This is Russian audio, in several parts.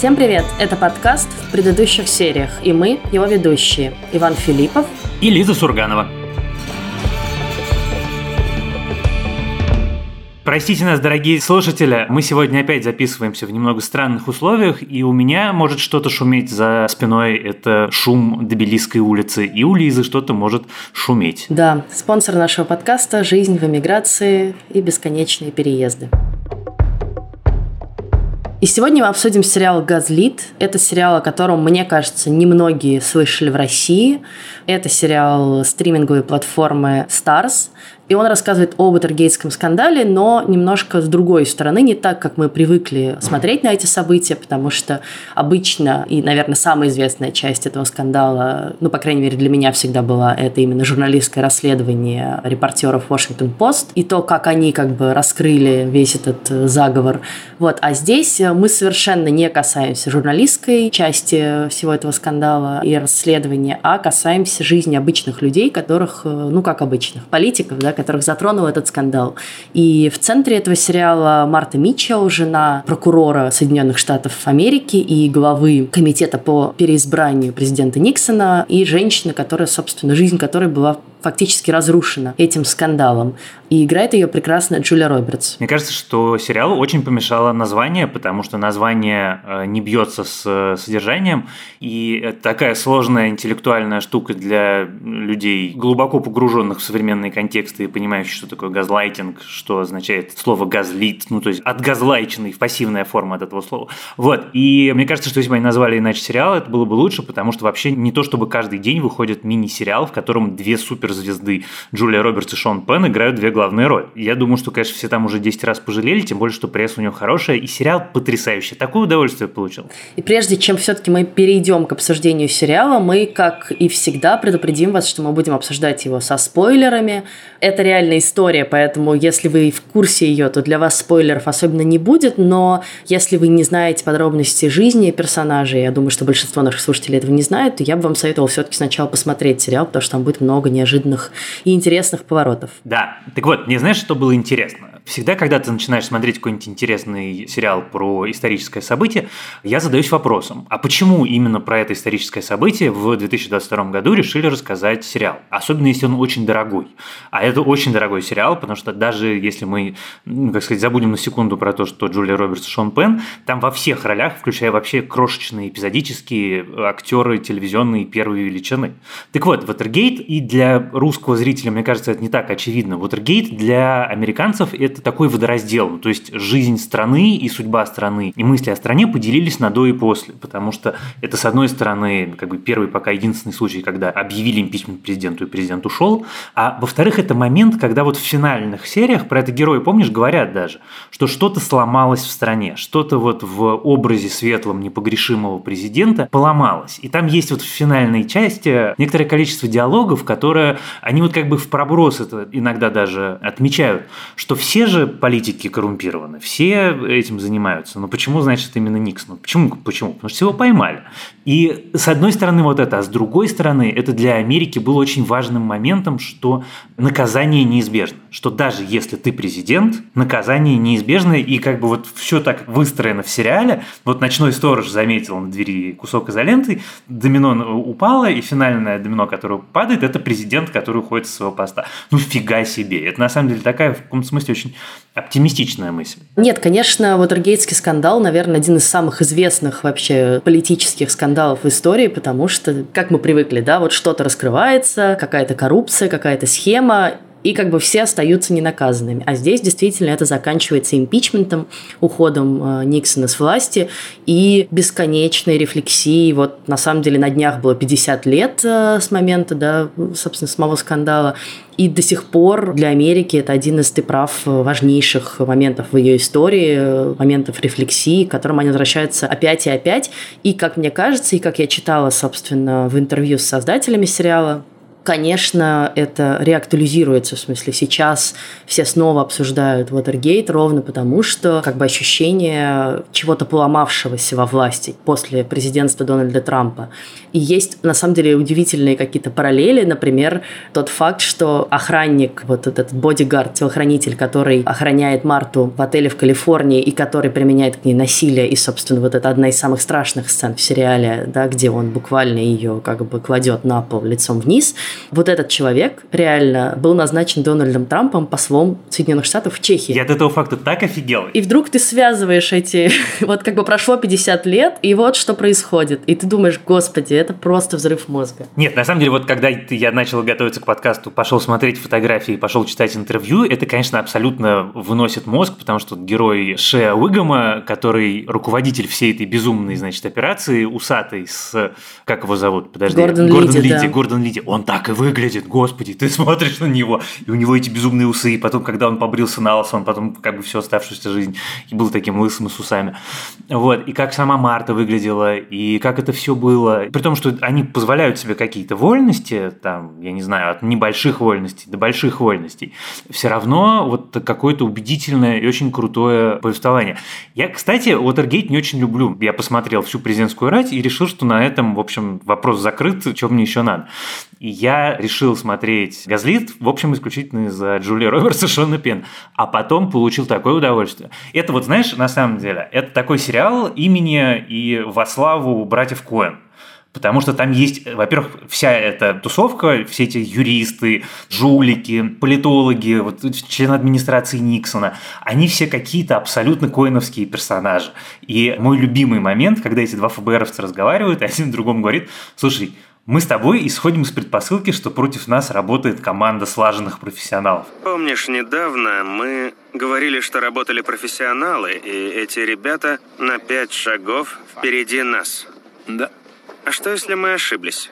Всем привет! Это подкаст в предыдущих сериях, и мы, его ведущие, Иван Филиппов и Лиза Сурганова. Простите нас, дорогие слушатели, мы сегодня опять записываемся в немного странных условиях, и у меня может что-то шуметь за спиной, это шум Добелисской улицы, и у Лизы что-то может шуметь. Да, спонсор нашего подкаста «Жизнь в эмиграции и бесконечные переезды». И сегодня мы обсудим сериал «Газлит». Это сериал, о котором, мне кажется, немногие слышали в России. Это сериал стриминговой платформы Stars. И он рассказывает об Этергейтском скандале, но немножко с другой стороны, не так, как мы привыкли смотреть на эти события, потому что обычно, и, наверное, самая известная часть этого скандала, ну, по крайней мере, для меня всегда была, это именно журналистское расследование репортеров Washington Post и то, как они как бы раскрыли весь этот заговор. Вот. А здесь мы совершенно не касаемся журналистской части всего этого скандала и расследования, а касаемся жизни обычных людей, которых, ну, как обычных, политиков, да, которых затронул этот скандал. И в центре этого сериала Марта Митчелл, жена прокурора Соединенных Штатов Америки и главы комитета по переизбранию президента Никсона, и женщина, которая, собственно, жизнь которой была фактически разрушена этим скандалом. И играет ее прекрасно Джулия Робертс. Мне кажется, что сериалу очень помешало название, потому что название э, не бьется с э, содержанием. И это такая сложная интеллектуальная штука для людей, глубоко погруженных в современные контексты и понимающих, что такое газлайтинг, что означает слово газлит, ну то есть отгазлайченный, пассивная форма от этого слова. Вот. И мне кажется, что если бы они назвали иначе сериал, это было бы лучше, потому что вообще не то, чтобы каждый день выходит мини-сериал, в котором две супер суперзвезды Джулия Робертс и Шон Пен играют две главные роли. Я думаю, что, конечно, все там уже 10 раз пожалели, тем более, что пресса у него хорошая, и сериал потрясающий. Такое удовольствие получил. И прежде чем все-таки мы перейдем к обсуждению сериала, мы, как и всегда, предупредим вас, что мы будем обсуждать его со спойлерами. Это реальная история, поэтому если вы в курсе ее, то для вас спойлеров особенно не будет, но если вы не знаете подробности жизни персонажей, я думаю, что большинство наших слушателей этого не знают, то я бы вам советовал все-таки сначала посмотреть сериал, потому что там будет много неожиданных неожиданных и интересных поворотов. Да. Так вот, мне знаешь, что было интересно? Всегда, когда ты начинаешь смотреть какой-нибудь интересный сериал про историческое событие, я задаюсь вопросом, а почему именно про это историческое событие в 2022 году решили рассказать сериал? Особенно, если он очень дорогой. А это очень дорогой сериал, потому что даже если мы, ну, как сказать, забудем на секунду про то, что Джулия Робертс и Шон Пен, там во всех ролях, включая вообще крошечные эпизодические актеры телевизионные первой величины. Так вот, Ватергейт и для русского зрителя, мне кажется, это не так очевидно. Ватергейт для американцев – это такой водораздел. То есть жизнь страны и судьба страны и мысли о стране поделились на до и после. Потому что это, с одной стороны, как бы первый пока единственный случай, когда объявили импичмент президенту и президент ушел. А во-вторых, это момент, когда вот в финальных сериях про это герои, помнишь, говорят даже, что что-то сломалось в стране, что-то вот в образе светлом непогрешимого президента поломалось. И там есть вот в финальной части некоторое количество диалогов, которые они вот как бы в проброс это иногда даже отмечают, что все же политики коррумпированы, все этим занимаются. Но почему, значит, именно Никсон? Почему? Почему? Потому что его поймали. И с одной стороны вот это, а с другой стороны это для Америки было очень важным моментом, что наказание неизбежно. Что даже если ты президент, наказание неизбежно, и как бы вот все так выстроено в сериале. Вот «Ночной сторож» заметил на двери кусок изоленты, домино упало, и финальное домино, которое падает, это президент, который уходит с своего поста. Ну фига себе. Это на самом деле такая в каком-то смысле очень оптимистичная мысль. Нет, конечно, Вотергейтский скандал, наверное, один из самых известных вообще политических скандалов в истории, потому что, как мы привыкли, да, вот что-то раскрывается, какая-то коррупция, какая-то схема, и как бы все остаются ненаказанными. А здесь действительно это заканчивается импичментом, уходом э, Никсона с власти и бесконечной рефлексией. Вот на самом деле на днях было 50 лет э, с момента, да, собственно, самого скандала. И до сих пор для Америки это один из, ты прав, важнейших моментов в ее истории, моментов рефлексии, к которым они возвращаются опять и опять. И, как мне кажется, и как я читала, собственно, в интервью с создателями сериала, Конечно, это реактуализируется, в смысле, сейчас все снова обсуждают Watergate ровно потому, что как бы ощущение чего-то поломавшегося во власти после президентства Дональда Трампа. И есть, на самом деле, удивительные какие-то параллели, например, тот факт, что охранник, вот этот бодигард, телохранитель, который охраняет Марту в отеле в Калифорнии и который применяет к ней насилие, и, собственно, вот это одна из самых страшных сцен в сериале, да, где он буквально ее как бы кладет на пол лицом вниз – вот этот человек реально был назначен Дональдом Трампом послом Соединенных Штатов в Чехии. Я от этого факта так офигел. И вдруг ты связываешь эти... вот как бы прошло 50 лет, и вот что происходит. И ты думаешь, господи, это просто взрыв мозга. Нет, на самом деле, вот когда я начал готовиться к подкасту, пошел смотреть фотографии, пошел читать интервью, это, конечно, абсолютно выносит мозг, потому что герой Шея Уигама, который руководитель всей этой безумной, значит, операции, усатый с... Как его зовут? Подожди. Гордон, Гордон Лиди, Лиди, да. Гордон Лиди. Он так и выглядит, господи, ты смотришь на него, и у него эти безумные усы, и потом, когда он побрился на лысо, он потом как бы всю оставшуюся жизнь и был таким лысым и с усами. Вот, и как сама Марта выглядела, и как это все было. При том, что они позволяют себе какие-то вольности, там, я не знаю, от небольших вольностей до больших вольностей, все равно вот какое-то убедительное и очень крутое повествование. Я, кстати, Watergate не очень люблю. Я посмотрел всю президентскую рать и решил, что на этом, в общем, вопрос закрыт, что мне еще надо. И я решил смотреть «Газлит», в общем, исключительно из-за Джулии Робертса и Шона Пен. А потом получил такое удовольствие. Это вот, знаешь, на самом деле, это такой сериал имени и во славу братьев Коэн. Потому что там есть, во-первых, вся эта тусовка, все эти юристы, жулики, политологи, вот, члены администрации Никсона, они все какие-то абсолютно коиновские персонажи. И мой любимый момент, когда эти два ФБРовца разговаривают, один другому говорит, слушай, мы с тобой исходим из предпосылки, что против нас работает команда слаженных профессионалов. Помнишь, недавно мы говорили, что работали профессионалы, и эти ребята на пять шагов впереди нас. Да. А что, если мы ошиблись?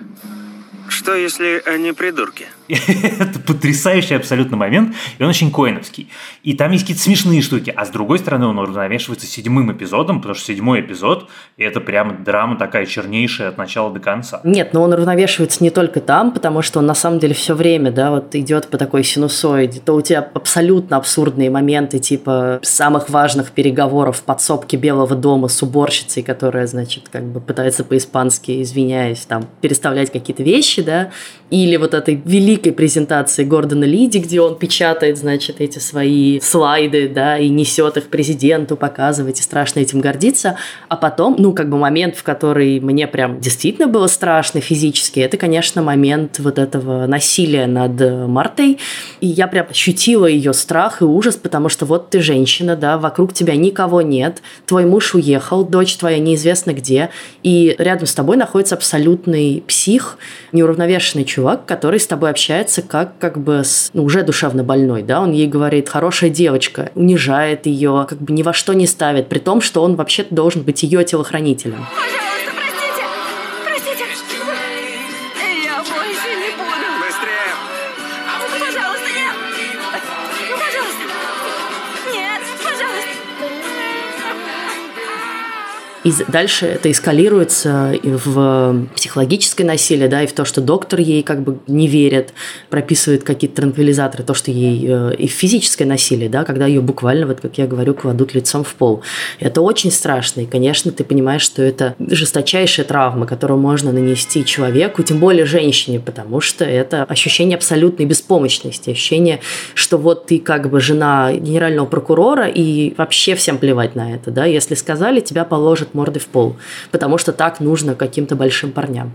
Что, если они придурки? это потрясающий абсолютно момент, и он очень коиновский. И там есть какие-то смешные штуки, а с другой стороны он уравновешивается седьмым эпизодом, потому что седьмой эпизод – это прямо драма такая чернейшая от начала до конца. Нет, но он уравновешивается не только там, потому что он на самом деле все время, да, вот идет по такой синусоиде, то у тебя абсолютно абсурдные моменты, типа самых важных переговоров в подсобке Белого дома с уборщицей, которая, значит, как бы пытается по-испански, извиняясь, там, переставлять какие-то вещи, да, или вот этой великой презентации Гордона Лиди, где он печатает, значит, эти свои слайды, да, и несет их президенту, показывать, и страшно этим гордиться. А потом, ну, как бы момент, в который мне прям действительно было страшно физически, это, конечно, момент вот этого насилия над Мартой. И я прям ощутила ее страх и ужас, потому что вот ты женщина, да, вокруг тебя никого нет, твой муж уехал, дочь твоя неизвестно где, и рядом с тобой находится абсолютный псих, неуравновешенный человек, чувак, который с тобой общается как как бы с, ну, уже душевно больной, да, он ей говорит «хорошая девочка», унижает ее, как бы ни во что не ставит, при том, что он вообще-то должен быть ее телохранителем. И дальше это эскалируется и в психологическое насилие, да, и в то, что доктор ей как бы не верит, прописывает какие-то транквилизаторы, то, что ей э, и физическое насилие, да, когда ее буквально, вот как я говорю, кладут лицом в пол. Это очень страшно, и, конечно, ты понимаешь, что это жесточайшая травма, которую можно нанести человеку, тем более женщине, потому что это ощущение абсолютной беспомощности, ощущение, что вот ты как бы жена генерального прокурора, и вообще всем плевать на это, да, если сказали, тебя положат мордой в пол, потому что так нужно каким-то большим парням.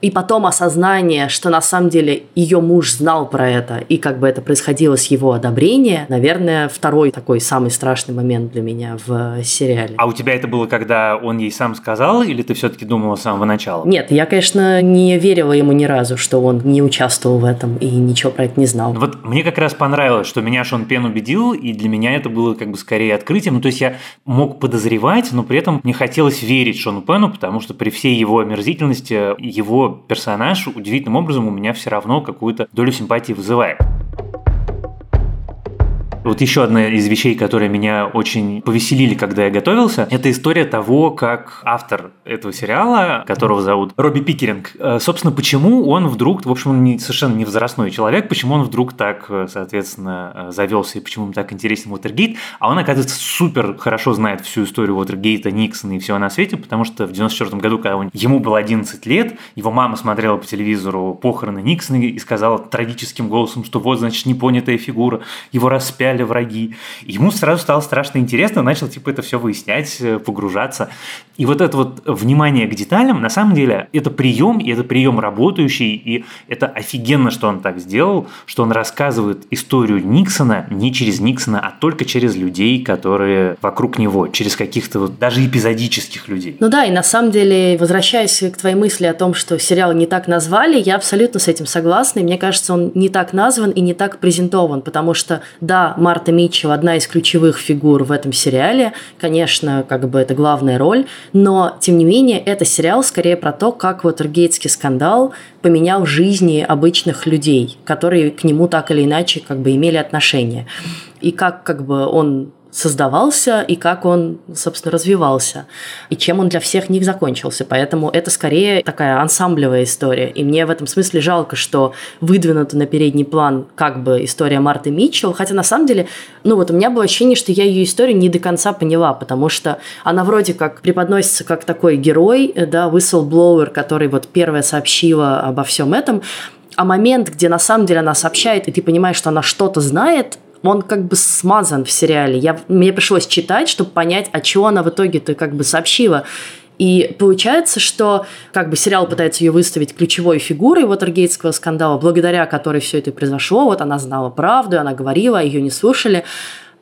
И потом осознание, что на самом деле ее муж знал про это, и как бы это происходило с его одобрения, наверное, второй такой самый страшный момент для меня в сериале. А у тебя это было, когда он ей сам сказал, или ты все-таки думала с самого начала? Нет, я, конечно, не верила ему ни разу, что он не участвовал в этом и ничего про это не знал. Вот мне как раз понравилось, что меня Шон Пен убедил, и для меня это было как бы скорее открытием. Ну, то есть я мог подозревать, но при этом мне хотелось верить Шону Пену, потому что при всей его омерзительности, его персонаж удивительным образом у меня все равно какую-то долю симпатии вызывает. Вот еще одна из вещей, которые меня очень повеселили, когда я готовился, это история того, как автор этого сериала, которого зовут Робби Пикеринг, э, собственно, почему он вдруг, в общем, он совершенно не возрастной человек, почему он вдруг так, э, соответственно, э, завелся и почему ему так интересен Уотергейт, а он, оказывается, супер хорошо знает всю историю Уотергейта, Никсона и всего на свете, потому что в 94 году, когда он, ему было 11 лет, его мама смотрела по телевизору похороны Никсона и сказала трагическим голосом, что вот, значит, непонятая фигура, его распяли враги. И ему сразу стало страшно интересно, начал, типа, это все выяснять, погружаться. И вот это вот внимание к деталям, на самом деле, это прием, и это прием работающий, и это офигенно, что он так сделал, что он рассказывает историю Никсона не через Никсона, а только через людей, которые вокруг него, через каких-то вот даже эпизодических людей. Ну да, и на самом деле, возвращаясь к твоей мысли о том, что сериал не так назвали, я абсолютно с этим согласна, и мне кажется, он не так назван и не так презентован, потому что, да, Марта Митчелл одна из ключевых фигур в этом сериале, конечно, как бы это главная роль, но, тем не менее, это сериал скорее про то, как Уотергейтский скандал поменял жизни обычных людей, которые к нему так или иначе как бы имели отношение. И как как бы он создавался и как он, собственно, развивался, и чем он для всех них закончился. Поэтому это скорее такая ансамблевая история. И мне в этом смысле жалко, что выдвинута на передний план как бы история Марты Митчелл, хотя на самом деле, ну вот у меня было ощущение, что я ее историю не до конца поняла, потому что она вроде как преподносится как такой герой, да, whistleblower, который вот первая сообщила обо всем этом, а момент, где на самом деле она сообщает, и ты понимаешь, что она что-то знает, он как бы смазан в сериале. Я, мне пришлось читать, чтобы понять, а чего она в итоге-то как бы сообщила. И получается, что как бы сериал пытается ее выставить ключевой фигурой Уотергейтского скандала, благодаря которой все это произошло. Вот она знала правду, она говорила, ее не слушали.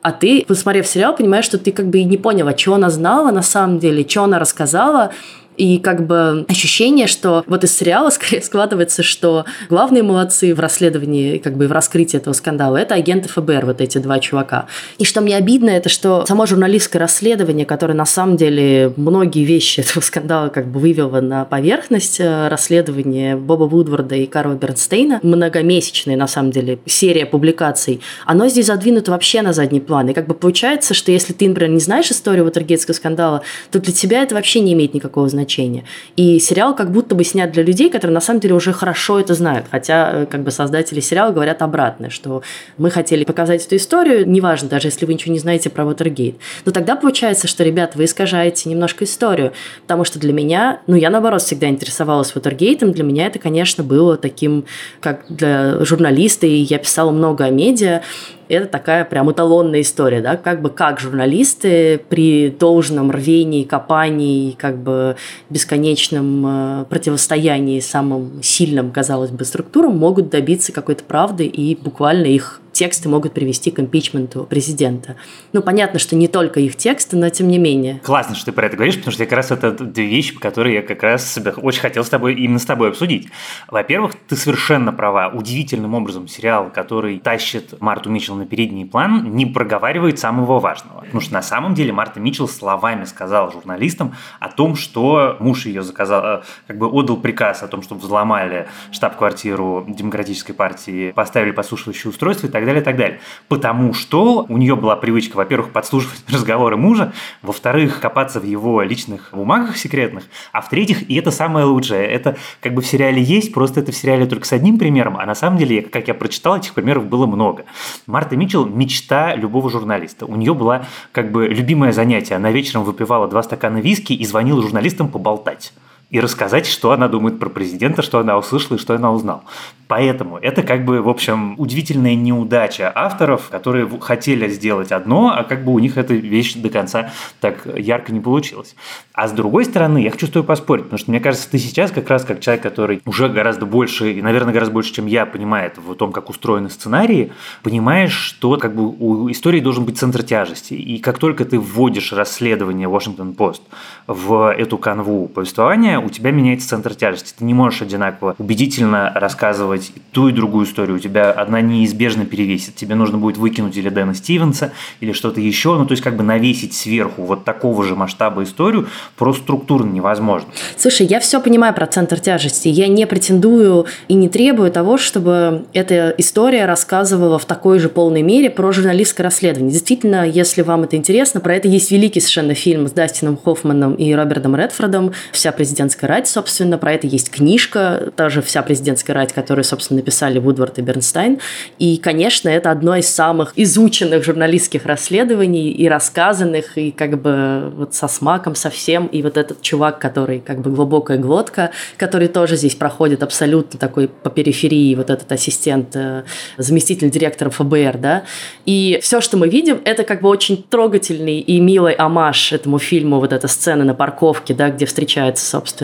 А ты, посмотрев сериал, понимаешь, что ты как бы и не поняла, что она знала на самом деле, что она рассказала, и как бы ощущение, что вот из сериала скорее складывается, что главные молодцы в расследовании, как бы в раскрытии этого скандала, это агенты ФБР, вот эти два чувака. И что мне обидно, это что само журналистское расследование, которое на самом деле многие вещи этого скандала как бы вывело на поверхность, э, расследование Боба Вудварда и Карла Бернстейна, многомесячная на самом деле серия публикаций, оно здесь задвинуто вообще на задний план. И как бы получается, что если ты, например, не знаешь историю Ватергейтского скандала, то для тебя это вообще не имеет никакого значения значение. И сериал как будто бы снят для людей, которые на самом деле уже хорошо это знают. Хотя э, как бы создатели сериала говорят обратное, что мы хотели показать эту историю, неважно, даже если вы ничего не знаете про Watergate. Но тогда получается, что, ребят, вы искажаете немножко историю. Потому что для меня, ну, я наоборот всегда интересовалась Watergate, для меня это, конечно, было таким, как для журналиста, и я писала много о медиа, это такая прям эталонная история, да, как бы как журналисты при должном рвении, копании, как бы бесконечном э, противостоянии самым сильным, казалось бы, структурам могут добиться какой-то правды и буквально их тексты могут привести к импичменту президента. Ну, понятно, что не только их тексты, но тем не менее. Классно, что ты про это говоришь, потому что как раз это две вещи, которые я как раз очень хотел с тобой, именно с тобой обсудить. Во-первых, ты совершенно права. Удивительным образом сериал, который тащит Марту Митчелл на передний план, не проговаривает самого важного. Потому что на самом деле Марта Митчелл словами сказала журналистам о том, что муж ее заказал, э, как бы отдал приказ о том, чтобы взломали штаб-квартиру Демократической партии, поставили послушивающее устройство и так далее, и так далее. Потому что у нее была привычка, во-первых, подслушивать разговоры мужа, во-вторых, копаться в его личных бумагах секретных, а в-третьих, и это самое лучшее, это как бы в сериале есть, просто это в сериале только с одним примером, а на самом деле, как я прочитал, этих примеров было много. Марта Митчелл – мечта любого журналиста. У нее была как бы любимое занятие. Она вечером выпивала два стакана виски и звонила журналистам поболтать и рассказать, что она думает про президента, что она услышала и что она узнала. Поэтому это как бы, в общем, удивительная неудача авторов, которые хотели сделать одно, а как бы у них эта вещь до конца так ярко не получилась. А с другой стороны, я хочу с тобой поспорить, потому что мне кажется, ты сейчас как раз как человек, который уже гораздо больше, и, наверное, гораздо больше, чем я, понимает в том, как устроены сценарии, понимаешь, что как бы у истории должен быть центр тяжести. И как только ты вводишь расследование Washington Post в эту канву повествования, у тебя меняется центр тяжести. Ты не можешь одинаково убедительно рассказывать ту и другую историю. У тебя одна неизбежно перевесит. Тебе нужно будет выкинуть или Дэна Стивенса, или что-то еще. Ну, то есть, как бы навесить сверху вот такого же масштаба историю просто структурно невозможно. Слушай, я все понимаю про центр тяжести. Я не претендую и не требую того, чтобы эта история рассказывала в такой же полной мере про журналистское расследование. Действительно, если вам это интересно, про это есть великий совершенно фильм с Дастином Хоффманом и Робертом Редфордом «Вся президентская рать», собственно. Про это есть книжка, тоже «Вся президентская рать», которую, собственно, написали Вудвард и Бернстайн. И, конечно, это одно из самых изученных журналистских расследований и рассказанных, и как бы вот со смаком совсем. И вот этот чувак, который как бы глубокая глотка, который тоже здесь проходит абсолютно такой по периферии, вот этот ассистент, э, заместитель директора ФБР, да. И все, что мы видим, это как бы очень трогательный и милый амаш этому фильму, вот эта сцена на парковке, да, где встречается, собственно,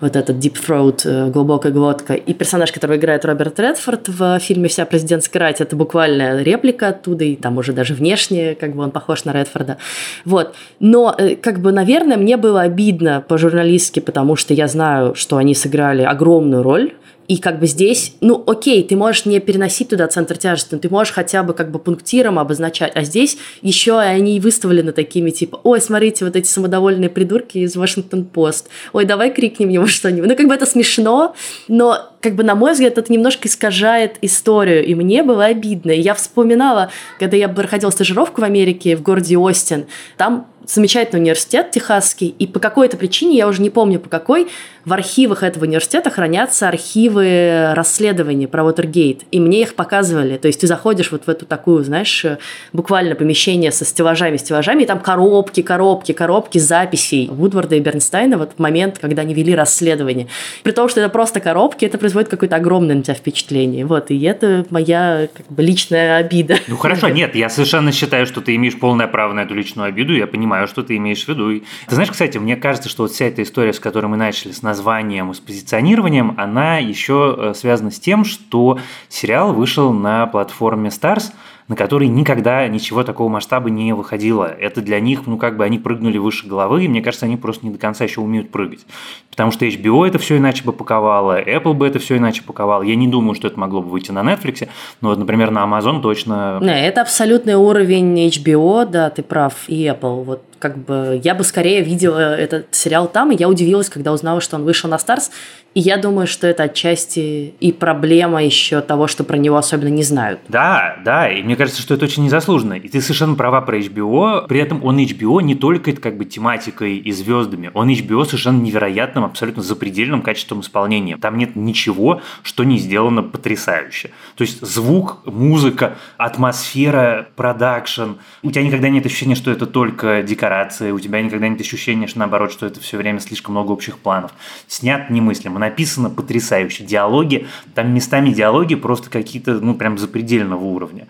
вот этот deep throat, э, глубокая глотка. И персонаж, который играет Роберт Редфорд в фильме «Вся президентская рать», это буквально реплика оттуда, и там уже даже внешне как бы он похож на Редфорда. Вот. Но, э, как бы, наверное, мне было обидно по-журналистски, потому что я знаю, что они сыграли огромную роль и как бы здесь, ну окей, ты можешь не переносить туда центр тяжести, но ты можешь хотя бы как бы пунктиром обозначать. А здесь еще они выставлены такими типа, ой, смотрите, вот эти самодовольные придурки из Вашингтон-Пост. Ой, давай крикнем ему что-нибудь. Ну как бы это смешно, но как бы на мой взгляд это немножко искажает историю. И мне было обидно. И я вспоминала, когда я проходила стажировку в Америке, в городе Остин, там замечательный университет техасский, и по какой-то причине, я уже не помню по какой, в архивах этого университета хранятся архивы расследований про Watergate, и мне их показывали. То есть ты заходишь вот в эту такую, знаешь, буквально помещение со стеллажами, стеллажами, и там коробки, коробки, коробки записей Вудварда и Бернстайна вот в момент, когда они вели расследование. При том, что это просто коробки, это производит какое-то огромное на тебя впечатление. Вот, и это моя как бы личная обида. Ну хорошо, нет, я совершенно считаю, что ты имеешь полное право на эту личную обиду, я понимаю, понимаю, что ты имеешь в виду. И, ты знаешь, кстати, мне кажется, что вот вся эта история, с которой мы начали, с названием с позиционированием, она еще э, связана с тем, что сериал вышел на платформе Stars – на который никогда ничего такого масштаба не выходило. Это для них, ну, как бы они прыгнули выше головы, и мне кажется, они просто не до конца еще умеют прыгать. Потому что HBO это все иначе бы паковало, Apple бы это все иначе паковал. Я не думаю, что это могло бы выйти на Netflix, но вот, например, на Amazon точно... Не, это абсолютный уровень HBO, да, ты прав, и Apple. Вот как бы я бы скорее видела этот сериал там, и я удивилась, когда узнала, что он вышел на Старс. И я думаю, что это отчасти и проблема еще того, что про него особенно не знают. Да, да, и мне кажется, что это очень незаслуженно. И ты совершенно права про HBO. При этом он HBO не только как бы тематикой и звездами, он HBO совершенно невероятным, абсолютно запредельным качеством исполнения. Там нет ничего, что не сделано потрясающе. То есть звук, музыка, атмосфера, продакшн. У тебя никогда нет ощущения, что это только декорации, у тебя никогда нет ощущения, что наоборот, что это все время слишком много общих планов. Снят немыслимо написано потрясающе. Диалоги, там местами диалоги просто какие-то, ну, прям запредельного уровня.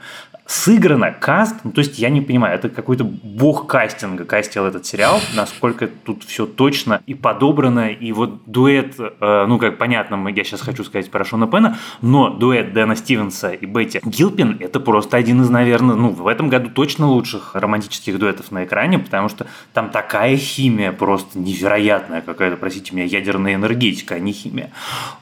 Сыграно каст, ну, то есть я не понимаю, это какой-то бог кастинга кастил этот сериал, насколько тут все точно и подобрано, и вот дуэт, э, ну, как понятно, я сейчас хочу сказать про Шона Пена, но дуэт Дэна Стивенса и Бетти Гилпин – это просто один из, наверное, ну, в этом году точно лучших романтических дуэтов на экране, потому что там такая химия просто невероятная какая-то, простите меня, ядерная энергетика, а не химия.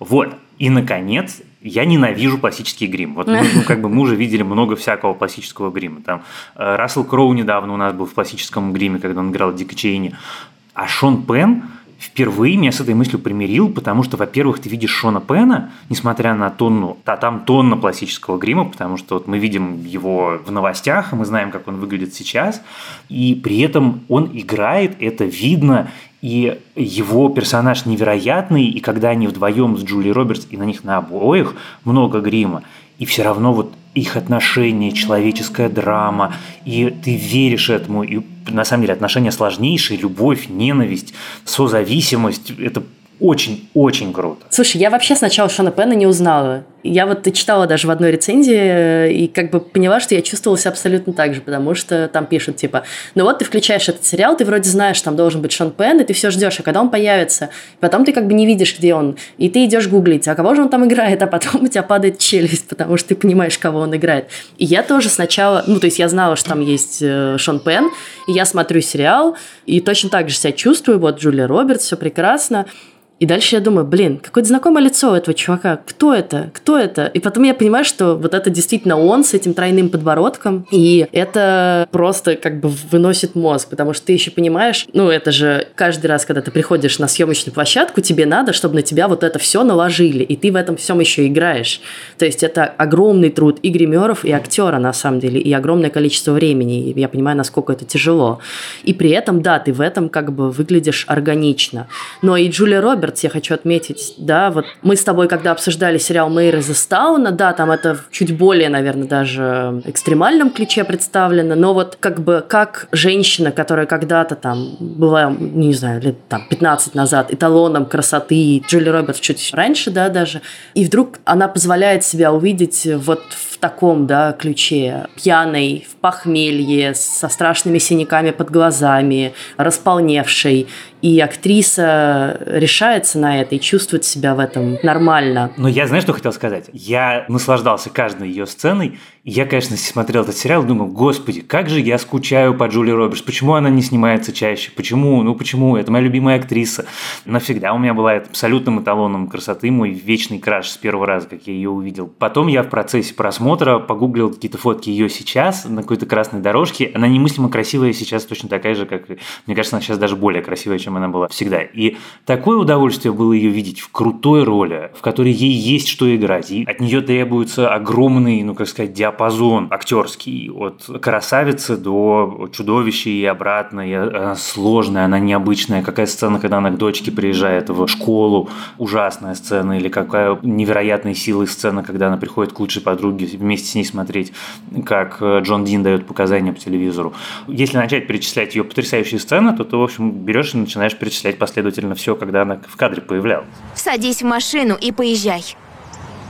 Вот. И, наконец, я ненавижу классический грим. Вот мы, ну, как бы мы уже видели много всякого классического грима. Там э, Рассел Кроу недавно у нас был в классическом гриме, когда он играл Дика Чейни. А Шон Пен впервые меня с этой мыслью примирил, потому что, во-первых, ты видишь Шона Пена, несмотря на тонну, а там тонна классического грима, потому что вот мы видим его в новостях, мы знаем, как он выглядит сейчас, и при этом он играет, это видно, и его персонаж невероятный, и когда они вдвоем с Джули Робертс, и на них на обоих много грима, и все равно вот их отношения, человеческая драма, и ты веришь этому, и на самом деле отношения сложнейшие, любовь, ненависть, созависимость, это очень-очень круто. Слушай, я вообще сначала Шона Пена не узнала. Я вот читала даже в одной рецензии э, и как бы поняла, что я чувствовала себя абсолютно так же, потому что там пишут типа, ну вот ты включаешь этот сериал, ты вроде знаешь, там должен быть Шон Пен, и ты все ждешь, а когда он появится, потом ты как бы не видишь, где он, и ты идешь гуглить, а кого же он там играет, а потом у тебя падает челюсть, потому что ты понимаешь, кого он играет. И я тоже сначала, ну то есть я знала, что там есть э, Шон Пен, и я смотрю сериал, и точно так же себя чувствую, вот Джулия Робертс, все прекрасно, И дальше я думаю, блин, какое-то знакомое лицо у этого чувака. Кто это? Кто это? И потом я понимаю, что вот это действительно он с этим тройным подбородком. И это просто как бы выносит мозг, потому что ты еще понимаешь, ну это же каждый раз, когда ты приходишь на съемочную площадку, тебе надо, чтобы на тебя вот это все наложили, и ты в этом всем еще играешь. То есть это огромный труд и гримеров, и актера на самом деле, и огромное количество времени. И я понимаю, насколько это тяжело. И при этом, да, ты в этом как бы выглядишь органично. Но и Джулия Робертс Робертс, я хочу отметить, да, вот мы с тобой, когда обсуждали сериал Мэйр из Стауна, да, там это чуть более, наверное, даже экстремальном ключе представлено, но вот как бы как женщина, которая когда-то там была, не знаю, лет там 15 назад эталоном красоты, Джули Робертс чуть раньше, да, даже, и вдруг она позволяет себя увидеть вот в таком, да, ключе, пьяной, в похмелье, со страшными синяками под глазами, располневшей, и актриса решается на это и чувствует себя в этом нормально. Но я, знаешь, что хотел сказать? Я наслаждался каждой ее сценой, я, конечно, смотрел этот сериал, думал, господи, как же я скучаю по Джули Робертс, почему она не снимается чаще, почему, ну почему, это моя любимая актриса. Навсегда у меня была абсолютным эталоном красоты, мой вечный краш с первого раза, как я ее увидел. Потом я в процессе просмотра погуглил какие-то фотки ее сейчас на какой-то красной дорожке. Она немыслимо красивая сейчас точно такая же, как, мне кажется, она сейчас даже более красивая, чем она была всегда. И такое удовольствие было ее видеть в крутой роли, в которой ей есть что играть. И от нее требуется огромный, ну как сказать, диапазон диапазон актерский от красавицы до чудовища и обратно. И она сложная, она необычная. Какая сцена, когда она к дочке приезжает в школу, ужасная сцена. Или какая невероятной силы сцена, когда она приходит к лучшей подруге вместе с ней смотреть, как э, Джон Дин дает показания по телевизору. Если начать перечислять ее потрясающие сцены, то ты, в общем, берешь и начинаешь перечислять последовательно все, когда она в кадре появлялась. Садись в машину и поезжай.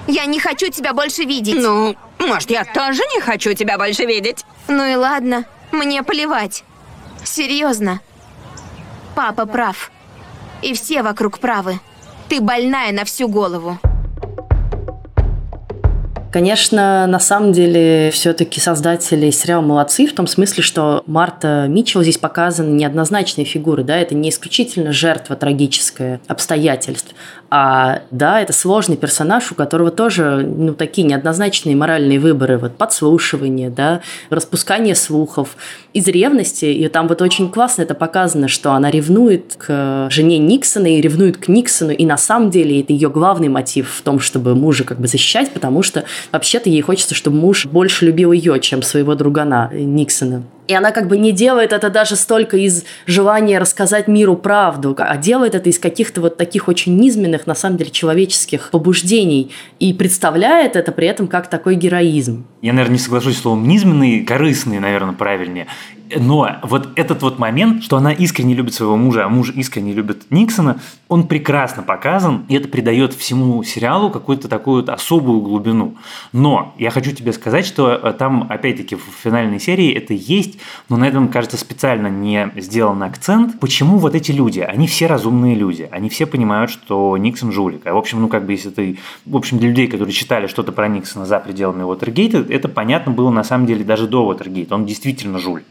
Я не хочу тебя больше видеть. Ну, может, я тоже не хочу тебя больше видеть? Ну и ладно, мне плевать. Серьезно. Папа прав. И все вокруг правы. Ты больная на всю голову. Конечно, на самом деле, все-таки создатели сериала молодцы в том смысле, что Марта Митчелл здесь показаны неоднозначные фигуры, да, это не исключительно жертва трагическая обстоятельств, а да, это сложный персонаж, у которого тоже ну, такие неоднозначные моральные выборы, вот подслушивание, да, распускание слухов из ревности. И там вот очень классно это показано, что она ревнует к жене Никсона и ревнует к Никсону. И на самом деле это ее главный мотив в том, чтобы мужа как бы защищать, потому что вообще-то ей хочется, чтобы муж больше любил ее, чем своего другана Никсона. И она как бы не делает это даже столько из желания рассказать миру правду, а делает это из каких-то вот таких очень низменных, на самом деле, человеческих побуждений. И представляет это при этом как такой героизм. Я, наверное, не соглашусь с словом низменный, корыстный, наверное, правильнее. Но вот этот вот момент, что она искренне любит своего мужа, а муж искренне любит Никсона, он прекрасно показан, и это придает всему сериалу какую-то такую вот особую глубину. Но я хочу тебе сказать, что э, там, опять-таки, в финальной серии это есть, но на этом, кажется, специально не сделан акцент. Почему вот эти люди? Они все разумные люди, они все понимают, что Никсон жулик. А в общем, ну как бы если ты, в общем, для людей, которые читали что-то про Никсона за пределами Уотергейта, это понятно было на самом деле даже до Уотергейта. Он действительно жулик.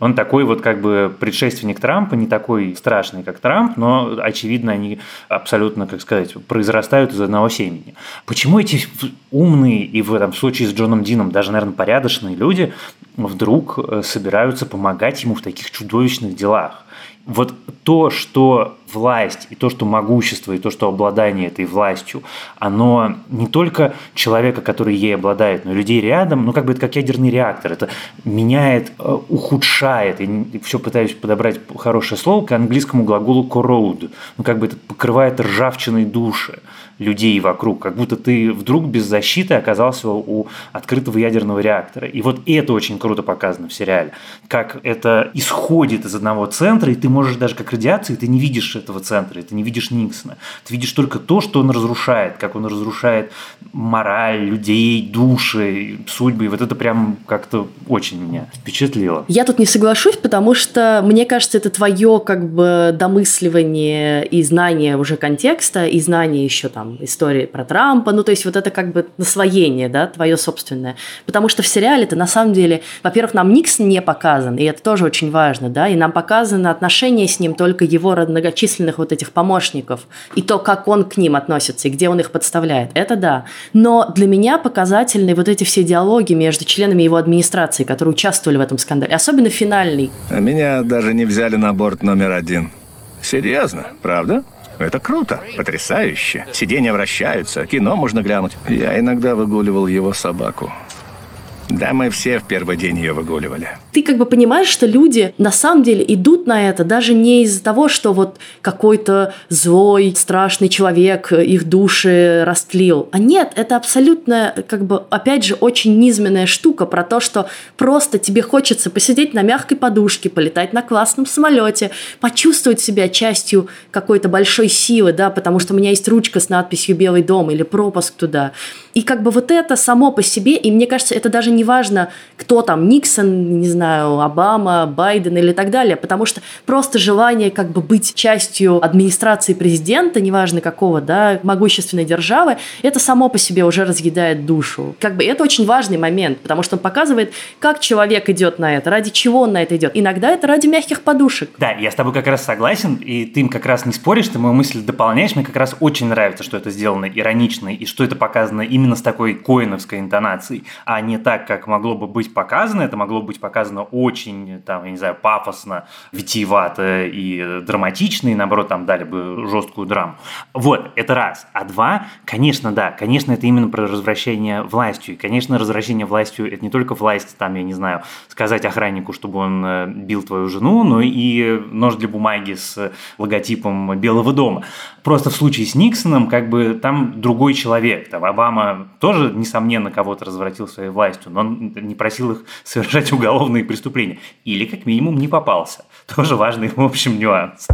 Он такой вот как бы предшественник Трампа, не такой страшный, как Трамп, но, очевидно, они абсолютно, как сказать, произрастают из одного семени. Почему эти умные и в этом случае с Джоном Дином даже, наверное, порядочные люди вдруг э, собираются помогать ему в таких чудовищных делах? Вот то, что власть, и то, что могущество, и то, что обладание этой властью, оно не только человека, который ей обладает, но и людей рядом, ну, как бы это как ядерный реактор, это меняет, э, ухудшает, и все пытаюсь подобрать хорошее слово к английскому глаголу corrode, ну, как бы это покрывает ржавчиной души людей вокруг, как будто ты вдруг без защиты оказался у открытого ядерного реактора. И вот это очень круто показано в сериале, как это исходит из одного центра, и ты можешь даже как радиации, ты не видишь этого центра, ты не видишь Никсона. Ты видишь только то, что он разрушает, как он разрушает мораль людей, души, судьбы. И вот это прям как-то очень меня впечатлило. Я тут не соглашусь, потому что мне кажется, это твое как бы домысливание и знание уже контекста, и знание еще там там истории про Трампа, ну то есть вот это как бы насвоение, да, твое собственное. Потому что в сериале-то на самом деле, во-первых, нам Никсон не показан, и это тоже очень важно, да, и нам отношение отношения с ним, только его многочисленных вот этих помощников и то, как он к ним относится и где он их подставляет. Это да. Но для меня показательны вот эти все диалоги между членами его администрации, которые участвовали в этом скандале, особенно финальный. А меня даже не взяли на борт номер один. Серьезно, правда? Это круто, потрясающе. Сиденья вращаются, кино можно глянуть. Я иногда выгуливал его собаку. Да, мы все в первый день ее выгуливали. Ты как бы понимаешь, что люди на самом деле идут на это даже не из-за того, что вот какой-то злой, страшный человек их души растлил. А нет, это абсолютно, как бы, опять же, очень низменная штука про то, что просто тебе хочется посидеть на мягкой подушке, полетать на классном самолете, почувствовать себя частью какой-то большой силы, да, потому что у меня есть ручка с надписью «Белый дом» или пропуск туда. И как бы вот это само по себе, и мне кажется, это даже не важно, кто там, Никсон, не знаю, Обама, Байден или так далее, потому что просто желание как бы быть частью администрации президента, неважно какого, да, могущественной державы, это само по себе уже разъедает душу. Как бы это очень важный момент, потому что он показывает, как человек идет на это, ради чего он на это идет. Иногда это ради мягких подушек. Да, я с тобой как раз согласен, и ты им как раз не споришь, ты мою мысль дополняешь. Мне как раз очень нравится, что это сделано иронично, и что это показано именно с такой коиновской интонацией, а не так, как могло бы быть показано. Это могло быть показано очень, там, я не знаю, пафосно, витиевато и драматично, и наоборот, там дали бы жесткую драму. Вот, это раз. А два, конечно, да, конечно, это именно про развращение властью. И, конечно, развращение властью – это не только власть, там, я не знаю, сказать охраннику, чтобы он э, бил твою жену, но и нож для бумаги с логотипом Белого дома. Просто в случае с Никсоном, как бы там другой человек. Там Обама тоже, несомненно, кого-то развратил своей властью, но он не просил их совершать уголовные преступления. Или, как минимум, не попался. Тоже важный, в общем, нюанс.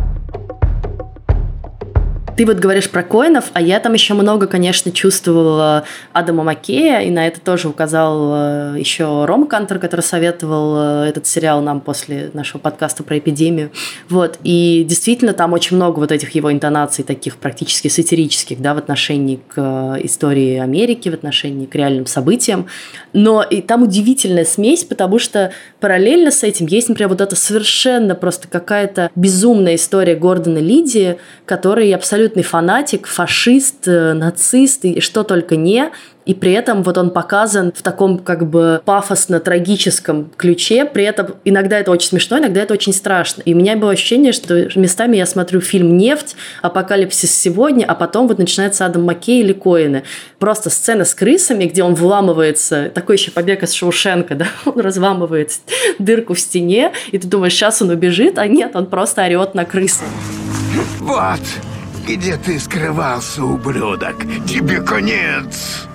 Ты вот говоришь про коинов, а я там еще много, конечно, чувствовала Адама Маккея, и на это тоже указал э, еще Ром Кантер, который советовал э, этот сериал нам после нашего подкаста про эпидемию. Вот, и действительно там очень много вот этих его интонаций, таких практически сатирических, да, в отношении к э, истории Америки, в отношении к реальным событиям. Но и там удивительная смесь, потому что параллельно с этим есть, например, вот эта совершенно просто какая-то безумная история Гордона Лидии, который абсолютно абсолютный фанатик, фашист, э, нацист и что только не. И при этом вот он показан в таком как бы пафосно-трагическом ключе. При этом иногда это очень смешно, иногда это очень страшно. И у меня было ощущение, что местами я смотрю фильм «Нефть», «Апокалипсис сегодня», а потом вот начинается Адам Маккей или Коины. Просто сцена с крысами, где он вламывается, такой еще побег из Шоушенка, да, он разламывает дырку в стене, и ты думаешь, сейчас он убежит, а нет, он просто орет на крысу. Вот, где ты скрывался, ублюдок? Тебе конец!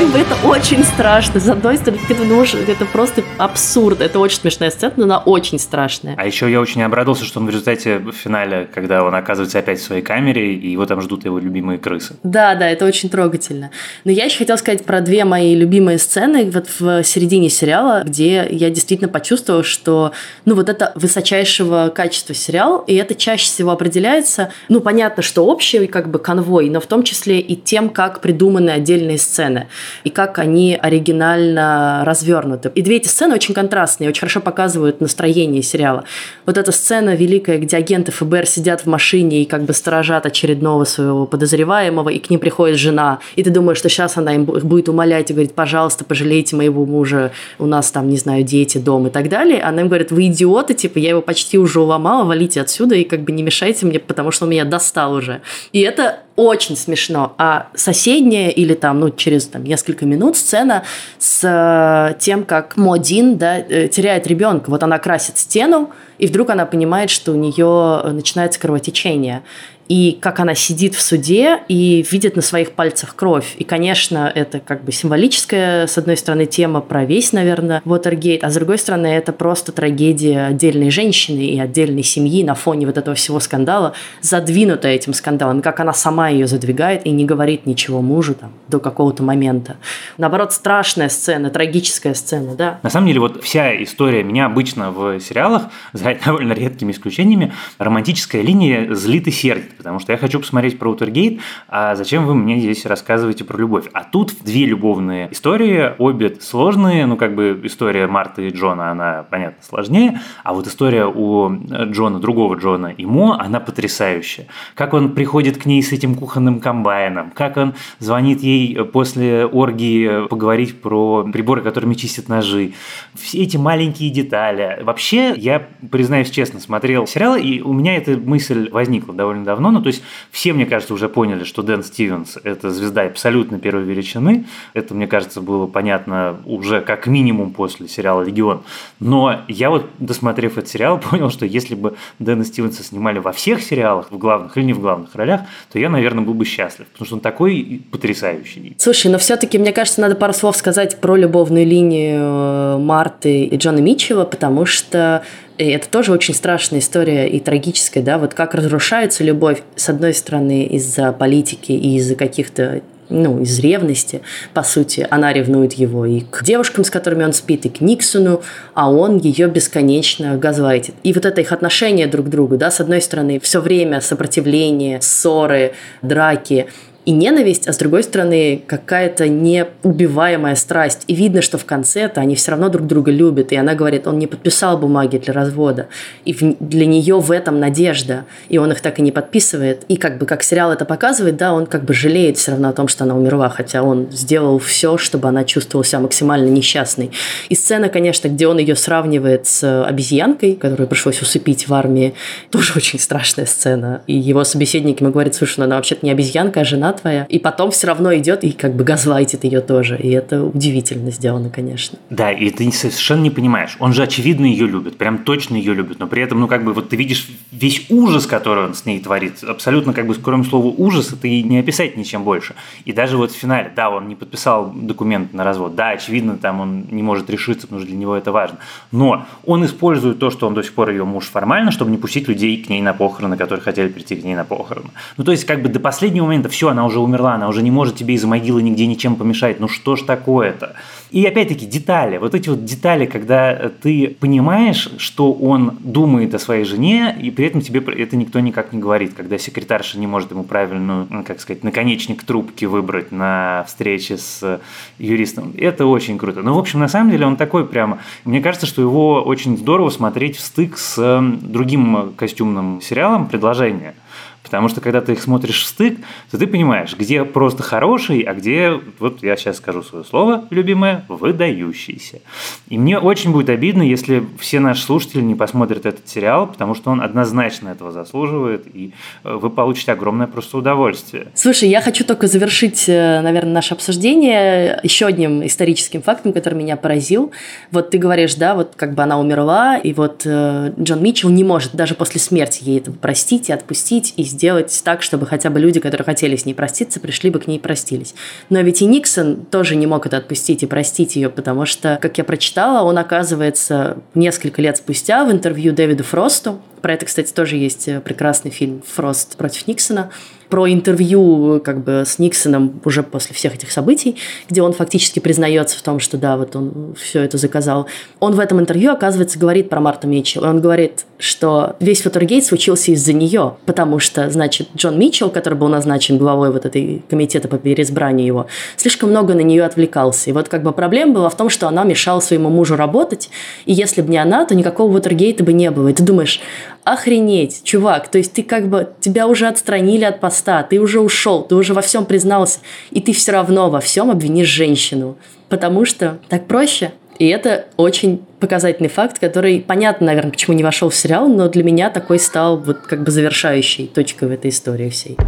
Как бы это очень страшно. С одной стороны, ты думаешь, это просто абсурд. Это очень смешная сцена, но она очень страшная. А еще я очень обрадовался, что он в результате в финале, когда он оказывается опять в своей камере, и его там ждут его любимые крысы. Да, да, это очень трогательно. Но я еще хотела сказать про две мои любимые сцены вот в середине сериала, где я действительно почувствовала, что ну вот это высочайшего качества сериал, и это чаще всего определяется, ну понятно, что общий как бы конвой, но в том числе и тем, как придуманы отдельные сцены и как они оригинально развернуты. И две эти сцены очень контрастные, очень хорошо показывают настроение сериала. Вот эта сцена великая, где агенты ФБР сидят в машине и как бы сторожат очередного своего подозреваемого, и к ним приходит жена, и ты думаешь, что сейчас она им будет умолять и говорит, пожалуйста, пожалейте моего мужа, у нас там, не знаю, дети, дом и так далее. Она им говорит, вы идиоты, типа, я его почти уже уломала, валите отсюда и как бы не мешайте мне, потому что он меня достал уже. И это очень смешно. А соседняя или там, ну, через там, несколько минут сцена с э, тем, как Модин да, э, теряет ребенка. Вот она красит стену, и вдруг она понимает, что у нее начинается кровотечение и как она сидит в суде и видит на своих пальцах кровь. И, конечно, это как бы символическая, с одной стороны, тема про весь, наверное, Watergate, а с другой стороны, это просто трагедия отдельной женщины и отдельной семьи на фоне вот этого всего скандала, задвинутая этим скандалом, и как она сама ее задвигает и не говорит ничего мужу там до какого-то момента. Наоборот, страшная сцена, трагическая сцена, да. На самом деле, вот вся история меня обычно в сериалах, за довольно редкими исключениями, романтическая линия злит и сердит, потому что я хочу посмотреть про Утергейт, а зачем вы мне здесь рассказываете про любовь? А тут две любовные истории, обе сложные, ну как бы история Марты и Джона, она, понятно, сложнее, а вот история у Джона, другого Джона и Мо, она потрясающая. Как он приходит к ней с этим кухонным комбайном, как он звонит ей после оргии поговорить про приборы, которыми чистят ножи. Все эти маленькие детали. Вообще, я, признаюсь честно, смотрел сериал, и у меня эта мысль возникла довольно давно. Ну, то есть, все, мне кажется, уже поняли, что Дэн Стивенс – это звезда абсолютно первой величины. Это, мне кажется, было понятно уже как минимум после сериала «Легион». Но я вот, досмотрев этот сериал, понял, что если бы Дэна Стивенса снимали во всех сериалах, в главных или не в главных ролях, то я, наверное, был бы счастлив, потому что он такой потрясающий. Слушай, но все-таки, мне кажется, надо пару слов сказать про любовную линию Марты и Джона Митчелла, потому что это тоже очень страшная история и трагическая, да, вот как разрушается любовь, с одной стороны, из-за политики и из-за каких-то ну, из ревности, по сути, она ревнует его и к девушкам, с которыми он спит, и к Никсону, а он ее бесконечно газлайтит. И вот это их отношение друг к другу, да, с одной стороны, все время сопротивление, ссоры, драки, и ненависть, а с другой стороны какая-то неубиваемая страсть. И видно, что в конце-то они все равно друг друга любят. И она говорит, он не подписал бумаги для развода. И для нее в этом надежда. И он их так и не подписывает. И как бы как сериал это показывает, да, он как бы жалеет все равно о том, что она умерла, хотя он сделал все, чтобы она чувствовала себя максимально несчастной. И сцена, конечно, где он ее сравнивает с обезьянкой, которую пришлось усыпить в армии, тоже очень страшная сцена. И его собеседник ему говорит, слушай, ну она вообще-то не обезьянка, а жена твоя, и потом все равно идет и как бы газлайтит ее тоже. И это удивительно сделано, конечно. Да, и ты совершенно не понимаешь. Он же очевидно ее любит, прям точно ее любит, но при этом, ну как бы вот ты видишь весь ужас, который он с ней творит. Абсолютно как бы кроме слова это и не описать ничем больше. И даже вот в финале, да, он не подписал документ на развод, да, очевидно, там он не может решиться, потому что для него это важно. Но он использует то, что он до сих пор ее муж формально, чтобы не пустить людей к ней на похороны, которые хотели прийти к ней на похороны. Ну то есть как бы до последнего момента все, она она уже умерла, она уже не может тебе из могилы нигде ничем помешать. Ну что ж такое-то? И опять-таки детали, вот эти вот детали, когда ты понимаешь, что он думает о своей жене, и при этом тебе это никто никак не говорит, когда секретарша не может ему правильную, ну, как сказать, наконечник трубки выбрать на встрече с юристом. Это очень круто. Ну, в общем, на самом деле он такой прямо... Мне кажется, что его очень здорово смотреть в стык с другим костюмным сериалом «Предложение». Потому что когда ты их смотришь в стык, то ты понимаешь, где просто хороший, а где, вот я сейчас скажу свое слово любимое, выдающийся. И мне очень будет обидно, если все наши слушатели не посмотрят этот сериал, потому что он однозначно этого заслуживает, и э, вы получите огромное просто удовольствие. Слушай, я хочу только завершить, э, наверное, наше обсуждение еще одним историческим фактом, который меня поразил. Вот ты говоришь, да, вот как бы она умерла, и вот э, Джон Митчелл не может даже после смерти ей это простить и отпустить, и сделать так, чтобы хотя бы люди, которые хотели с ней проститься, пришли бы к ней и простились. Но ведь и Никсон тоже не мог это отпустить и простить ее, потому что, как я прочитала, он оказывается несколько лет спустя в интервью Дэвиду Фросту, про это, кстати, тоже есть э, прекрасный фильм «Фрост против Никсона», про интервью как бы с Никсоном уже после всех этих событий, где он фактически признается в том, что да, вот он все это заказал. Он в этом интервью, оказывается, говорит про Марту Митчелл. Он говорит, что весь Фотергейт случился из-за нее, потому что, значит, Джон Митчелл, который был назначен главой вот этой комитета по переизбранию его, слишком много на нее отвлекался. И вот как бы проблема была в том, что она мешала своему мужу работать, и если бы не она, то никакого Вотергейта бы не было. И ты думаешь, охренеть, чувак, то есть ты как бы, тебя уже отстранили от поста, ты уже ушел, ты уже во всем признался, и ты все равно во всем обвинишь женщину, потому что так проще. И это очень показательный факт, который, понятно, наверное, почему не вошел в сериал, но для меня такой стал вот как бы завершающей точкой в этой истории всей.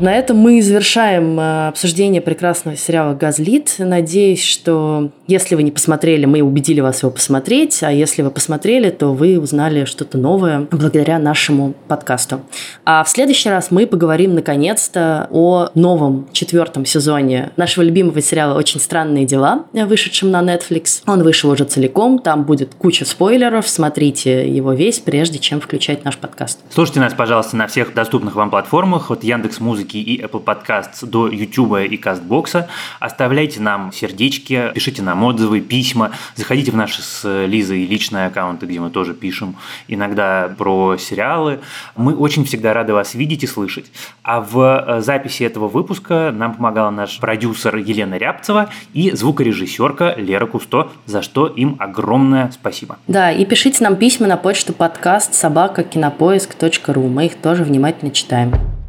На этом мы завершаем э, обсуждение прекрасного сериала «Газлит». Надеюсь, что если вы не посмотрели, мы убедили вас его посмотреть, а если вы посмотрели, то вы узнали что-то новое благодаря нашему подкасту. А в следующий раз мы поговорим, наконец-то, о новом четвертом сезоне нашего любимого сериала «Очень странные дела», вышедшем на Netflix. Он вышел уже целиком, там будет куча спойлеров, смотрите его весь, прежде чем включать наш подкаст. Слушайте нас, пожалуйста, на всех доступных вам платформах, от Яндекс Музыки и Apple Podcasts до YouTube и Кастбокса. Оставляйте нам сердечки, пишите нам отзывы, письма. Заходите в наши с Лизой личные аккаунты, где мы тоже пишем иногда про сериалы. Мы очень всегда рады вас видеть и слышать. А в э, записи этого выпуска нам помогала наш продюсер Елена Рябцева и звукорежиссерка Лера Кусто, за что им огромное спасибо. Да, и пишите нам письма на почту подкаст собака кинопоиск.ру. Мы их тоже внимательно читаем.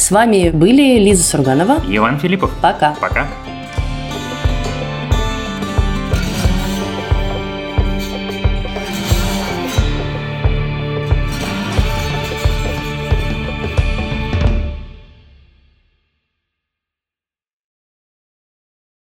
С вами были Лиза Сурганова и Иван Филиппов. Пока. Пока.